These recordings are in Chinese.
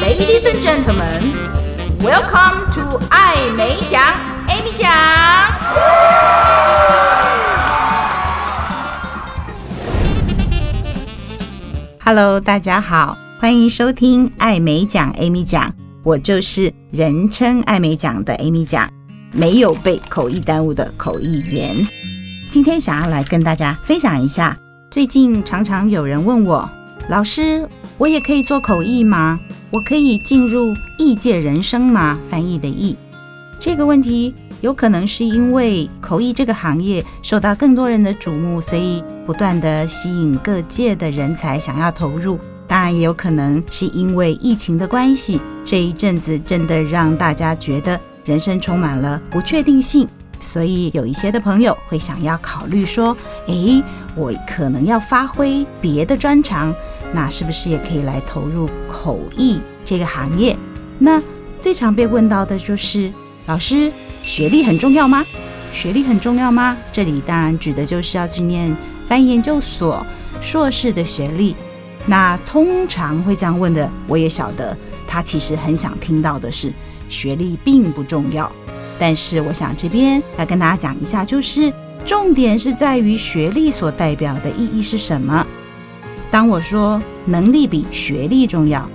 Ladies and gentlemen, welcome to 爱美奖，Amy 奖。Hello，大家好，欢迎收听爱美奖，Amy 奖。我就是人称爱美奖的 Amy 奖，没有被口译耽误的口译员。今天想要来跟大家分享一下，最近常常有人问我，老师，我也可以做口译吗？我可以进入异界人生吗？翻译的异，这个问题有可能是因为口译这个行业受到更多人的瞩目，所以不断地吸引各界的人才想要投入。当然，也有可能是因为疫情的关系，这一阵子真的让大家觉得人生充满了不确定性。所以有一些的朋友会想要考虑说：“诶，我可能要发挥别的专长，那是不是也可以来投入口译这个行业？”那最常被问到的就是：“老师，学历很重要吗？学历很重要吗？”这里当然指的就是要去念翻译研究所硕士的学历。那通常会这样问的，我也晓得，他其实很想听到的是学历并不重要。但是我想这边要跟大家讲一下，就是重点是在于学历所代表的意义是什么。当我说能力比学历重要，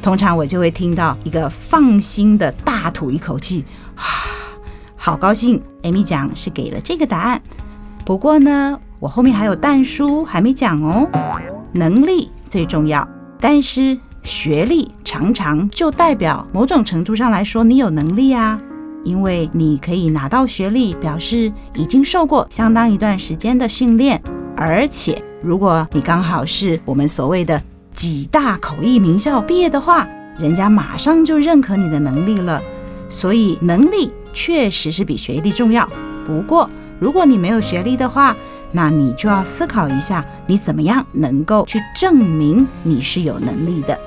通常我就会听到一个放心的大吐一口气，啊，好高兴，Amy 讲是给了这个答案。不过呢，我后面还有但书还没讲哦。能力最重要，但是学历常常就代表某种程度上来说你有能力啊。因为你可以拿到学历，表示已经受过相当一段时间的训练，而且如果你刚好是我们所谓的几大口译名校毕业的话，人家马上就认可你的能力了。所以能力确实是比学历重要。不过如果你没有学历的话，那你就要思考一下，你怎么样能够去证明你是有能力的。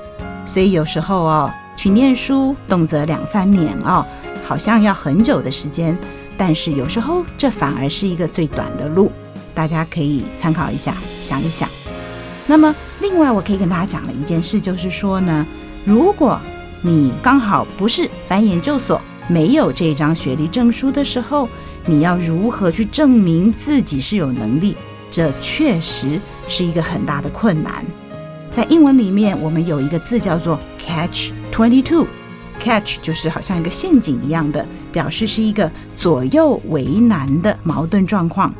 所以有时候哦，去念书动辄两三年哦。好像要很久的时间，但是有时候这反而是一个最短的路，大家可以参考一下，想一想。那么，另外我可以跟大家讲的一件事，就是说呢，如果你刚好不是翻研究所，没有这张学历证书的时候，你要如何去证明自己是有能力？这确实是一个很大的困难。在英文里面，我们有一个字叫做 catch twenty two。Catch 就是好像一个陷阱一样的，表示是一个左右为难的矛盾状况。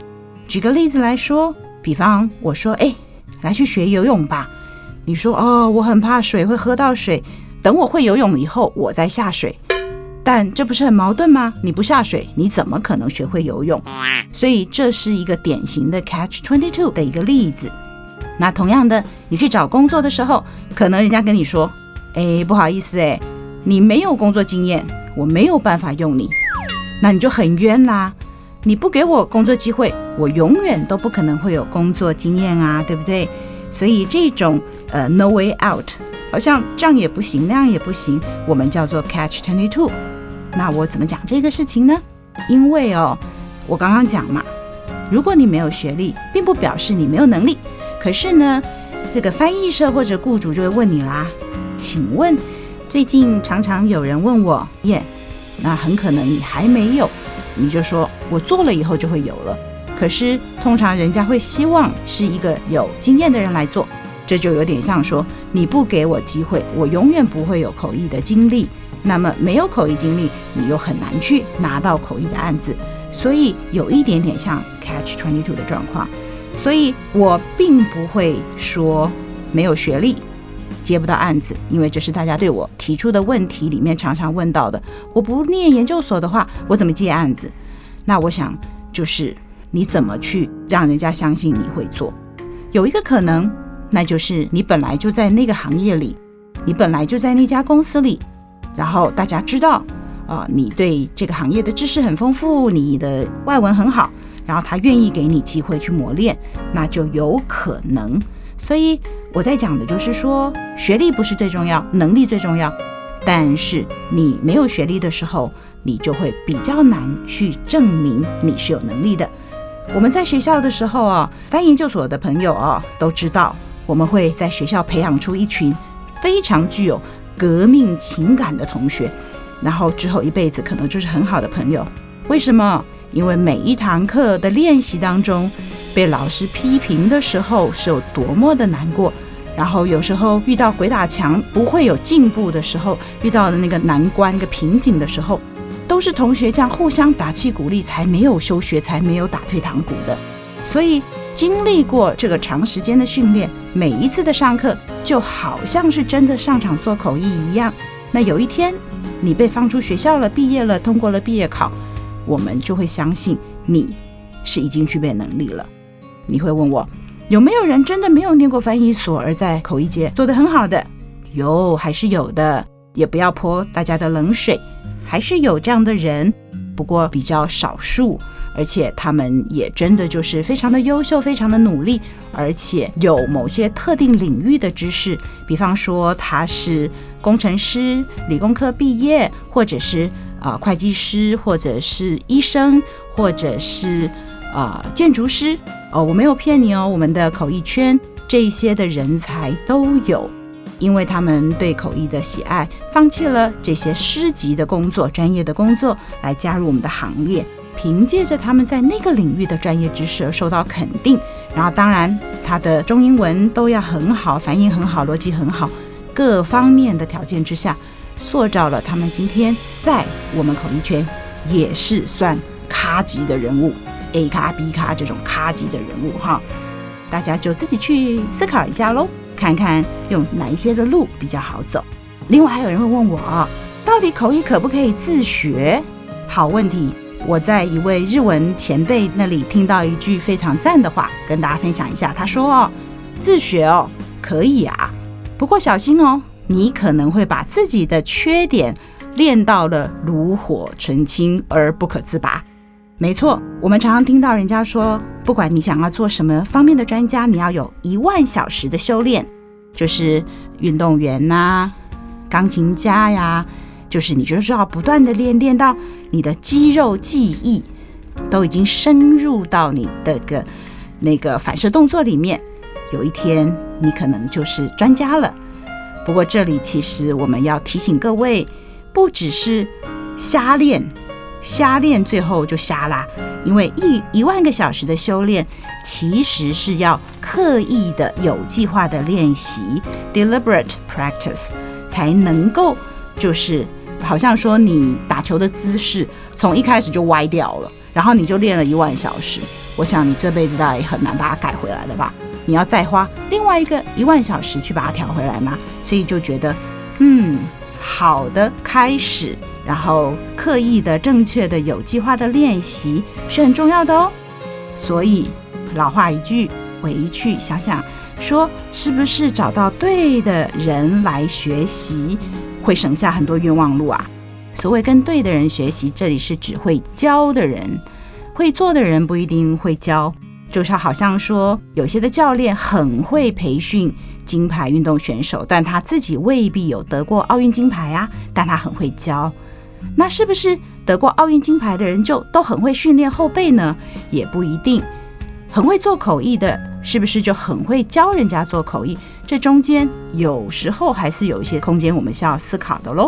举个例子来说，比方我说：“哎，来去学游泳吧。”你说：“哦，我很怕水，会喝到水。等我会游泳以后，我再下水。”但这不是很矛盾吗？你不下水，你怎么可能学会游泳？所以这是一个典型的 Catch Twenty Two 的一个例子。那同样的，你去找工作的时候，可能人家跟你说：“哎，不好意思，哎。”你没有工作经验，我没有办法用你，那你就很冤啦！你不给我工作机会，我永远都不可能会有工作经验啊，对不对？所以这种呃 no way out，好像这样也不行，那样也不行，我们叫做 catch twenty two。那我怎么讲这个事情呢？因为哦，我刚刚讲嘛，如果你没有学历，并不表示你没有能力。可是呢，这个翻译社或者雇主就会问你啦，请问？最近常常有人问我耶，那很可能你还没有，你就说我做了以后就会有了。可是通常人家会希望是一个有经验的人来做，这就有点像说你不给我机会，我永远不会有口译的经历。那么没有口译经历，你又很难去拿到口译的案子，所以有一点点像 catch twenty two 的状况。所以我并不会说没有学历。接不到案子，因为这是大家对我提出的问题里面常常问到的。我不念研究所的话，我怎么接案子？那我想就是你怎么去让人家相信你会做？有一个可能，那就是你本来就在那个行业里，你本来就在那家公司里，然后大家知道，啊、呃，你对这个行业的知识很丰富，你的外文很好，然后他愿意给你机会去磨练，那就有可能。所以我在讲的就是说，学历不是最重要，能力最重要。但是你没有学历的时候，你就会比较难去证明你是有能力的。我们在学校的时候啊，翻研究所的朋友啊都知道，我们会在学校培养出一群非常具有革命情感的同学，然后之后一辈子可能就是很好的朋友。为什么？因为每一堂课的练习当中，被老师批评的时候是有多么的难过，然后有时候遇到鬼打墙不会有进步的时候，遇到的那个难关、一个瓶颈的时候，都是同学这样互相打气鼓励，才没有休学，才没有打退堂鼓的。所以经历过这个长时间的训练，每一次的上课就好像是真的上场做口译一样。那有一天你被放出学校了，毕业了，通过了毕业考。我们就会相信你是已经具备能力了。你会问我有没有人真的没有念过翻译所而在口译界做得很好的？有，还是有的。也不要泼大家的冷水，还是有这样的人，不过比较少数，而且他们也真的就是非常的优秀，非常的努力，而且有某些特定领域的知识，比方说他是工程师、理工科毕业，或者是。啊，会计师，或者是医生，或者是啊建筑师哦，我没有骗你哦，我们的口译圈这些的人才都有，因为他们对口译的喜爱，放弃了这些师级的工作、专业的工作，来加入我们的行列，凭借着他们在那个领域的专业知识而受到肯定。然后，当然他的中英文都要很好，反应很好，逻辑很好，各方面的条件之下。塑造了他们今天在我们口译圈也是算咖级的人物，A 咖 B 咖这种咖级的人物哈，大家就自己去思考一下喽，看看用哪一些的路比较好走。另外还有人会问我，到底口译可不可以自学？好问题，我在一位日文前辈那里听到一句非常赞的话，跟大家分享一下。他说哦，自学哦可以啊，不过小心哦。你可能会把自己的缺点练到了炉火纯青而不可自拔。没错，我们常常听到人家说，不管你想要做什么方面的专家，你要有一万小时的修炼，就是运动员呐、钢琴家呀，就是你就是要不断的练，练到你的肌肉记忆都已经深入到你的个那个反射动作里面，有一天你可能就是专家了。不过这里其实我们要提醒各位，不只是瞎练，瞎练最后就瞎啦。因为一一万个小时的修炼，其实是要刻意的、有计划的练习 （deliberate practice） 才能够，就是好像说你打球的姿势从一开始就歪掉了，然后你就练了一万小时，我想你这辈子大概也很难把它改回来了吧。你要再花另外一个一万小时去把它调回来吗？所以就觉得，嗯，好的开始，然后刻意的、正确的、有计划的练习是很重要的哦。所以老话一句，回去想想，说是不是找到对的人来学习，会省下很多冤枉路啊？所谓跟对的人学习，这里是只会教的人，会做的人不一定会教。就是好像说，有些的教练很会培训金牌运动选手，但他自己未必有得过奥运金牌啊。但他很会教，那是不是得过奥运金牌的人就都很会训练后辈呢？也不一定。很会做口译的，是不是就很会教人家做口译？这中间有时候还是有一些空间，我们需要思考的喽。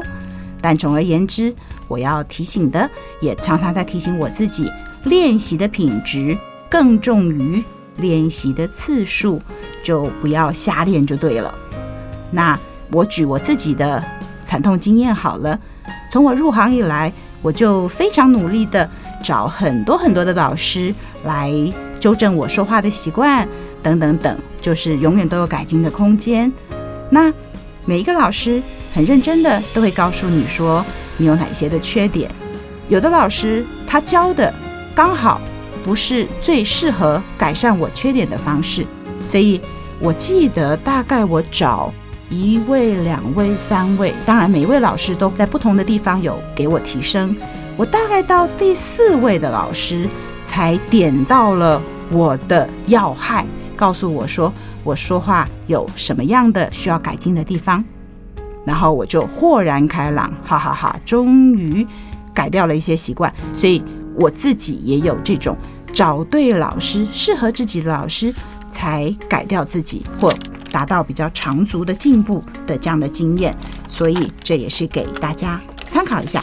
但总而言之，我要提醒的，也常常在提醒我自己，练习的品质。更重于练习的次数，就不要瞎练就对了。那我举我自己的惨痛经验好了。从我入行以来，我就非常努力的找很多很多的老师来纠正我说话的习惯，等等等，就是永远都有改进的空间。那每一个老师很认真的都会告诉你说你有哪些的缺点。有的老师他教的刚好。不是最适合改善我缺点的方式，所以我记得大概我找一位、两位、三位，当然每一位老师都在不同的地方有给我提升。我大概到第四位的老师才点到了我的要害，告诉我说我说话有什么样的需要改进的地方，然后我就豁然开朗，哈哈哈哈，终于改掉了一些习惯。所以我自己也有这种。找对老师，适合自己的老师，才改掉自己或达到比较长足的进步的这样的经验，所以这也是给大家参考一下。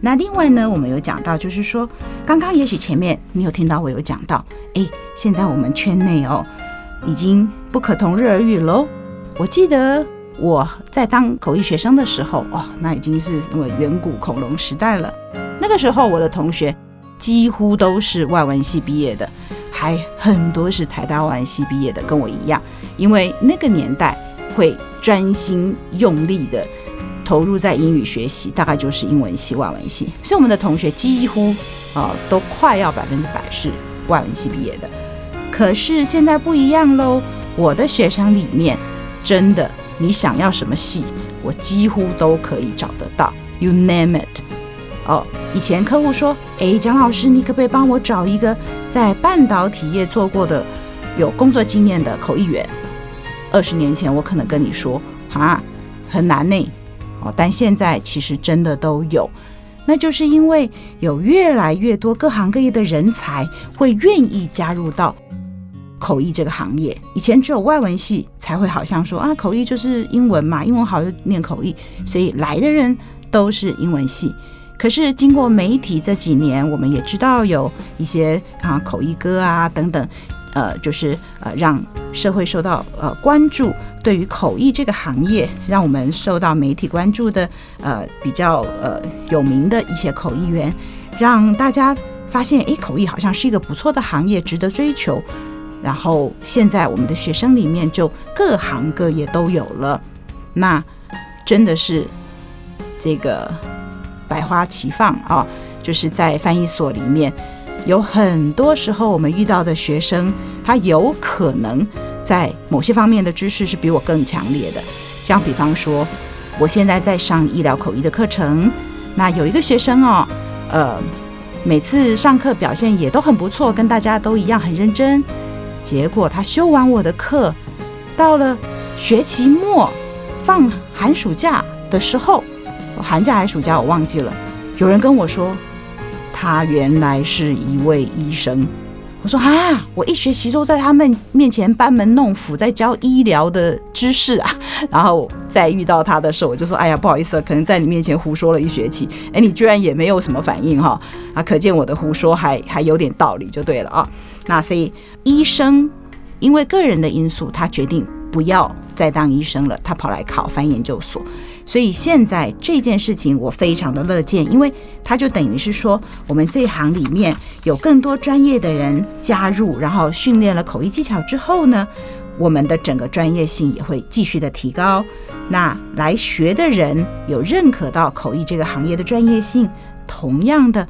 那另外呢，我们有讲到，就是说，刚刚也许前面你有听到我有讲到，哎，现在我们圈内哦，已经不可同日而语喽。我记得我在当口译学生的时候，哦，那已经是那么远古恐龙时代了。那个时候我的同学几乎都是外文系毕业的，还很多是台大外文系毕业的，跟我一样，因为那个年代会专心用力的。投入在英语学习，大概就是英文系、外文系，所以我们的同学几乎啊、都快要百分之百是外文系毕业的。可是现在不一样喽，我的学生里面真的，你想要什么系，我几乎都可以找得到。You name it。哦，以前客户说，哎，蒋老师，你可不可以帮我找一个在半导体业做过的、有工作经验的口译员？二十年前我可能跟你说，啊，很难呢。哦，但现在其实真的都有，那就是因为有越来越多各行各业的人才会愿意加入到口译这个行业。以前只有外文系才会好像说啊，口译就是英文嘛，英文好就念口译，所以来的人都是英文系。可是经过媒体这几年，我们也知道有一些啊口译哥啊等等。呃，就是呃，让社会受到呃关注，对于口译这个行业，让我们受到媒体关注的呃比较呃有名的一些口译员，让大家发现，诶，口译好像是一个不错的行业，值得追求。然后现在我们的学生里面就各行各业都有了，那真的是这个百花齐放啊，就是在翻译所里面。有很多时候，我们遇到的学生，他有可能在某些方面的知识是比我更强烈的。像比方说，我现在在上医疗口译的课程，那有一个学生哦，呃，每次上课表现也都很不错，跟大家都一样很认真。结果他修完我的课，到了学期末放寒暑假的时候，寒假还是暑假我忘记了，有人跟我说。他原来是一位医生，我说啊，我一学期都在他们面前班门弄斧，在教医疗的知识啊。然后再遇到他的时候，我就说，哎呀，不好意思，可能在你面前胡说了一学期。哎，你居然也没有什么反应哈？啊，可见我的胡说还还有点道理就对了啊。那所以医生因为个人的因素，他决定不要再当医生了，他跑来考翻研究所。所以现在这件事情我非常的乐见，因为它就等于是说，我们这一行里面有更多专业的人加入，然后训练了口译技巧之后呢，我们的整个专业性也会继续的提高。那来学的人有认可到口译这个行业的专业性，同样的，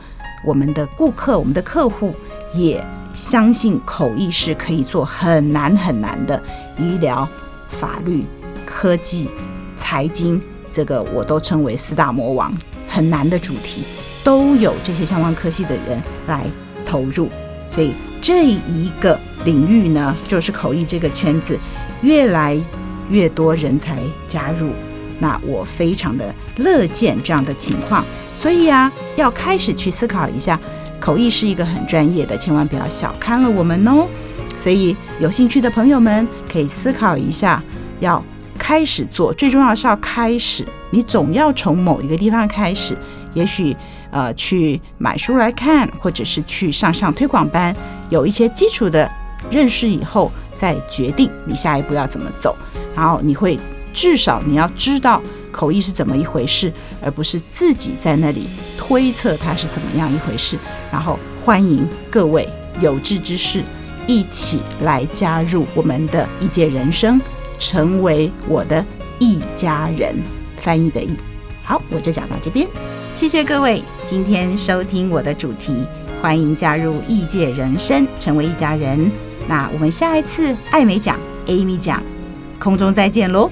我们的顾客、我们的客户也相信口译是可以做很难很难的医疗、法律、科技、财经。这个我都称为四大魔王，很难的主题，都有这些相关科系的人来投入，所以这一个领域呢，就是口译这个圈子，越来越多人才加入，那我非常的乐见这样的情况，所以啊，要开始去思考一下，口译是一个很专业的，千万不要小看了我们哦，所以有兴趣的朋友们可以思考一下，要。开始做，最重要是要开始。你总要从某一个地方开始，也许呃去买书来看，或者是去上上推广班，有一些基础的认识以后，再决定你下一步要怎么走。然后你会至少你要知道口译是怎么一回事，而不是自己在那里推测它是怎么样一回事。然后欢迎各位有志之士一起来加入我们的一届人生。成为我的一家人，翻译的译。好，我就讲到这边，谢谢各位今天收听我的主题，欢迎加入异界人生，成为一家人。那我们下一次艾美讲 Amy 讲，空中再见喽。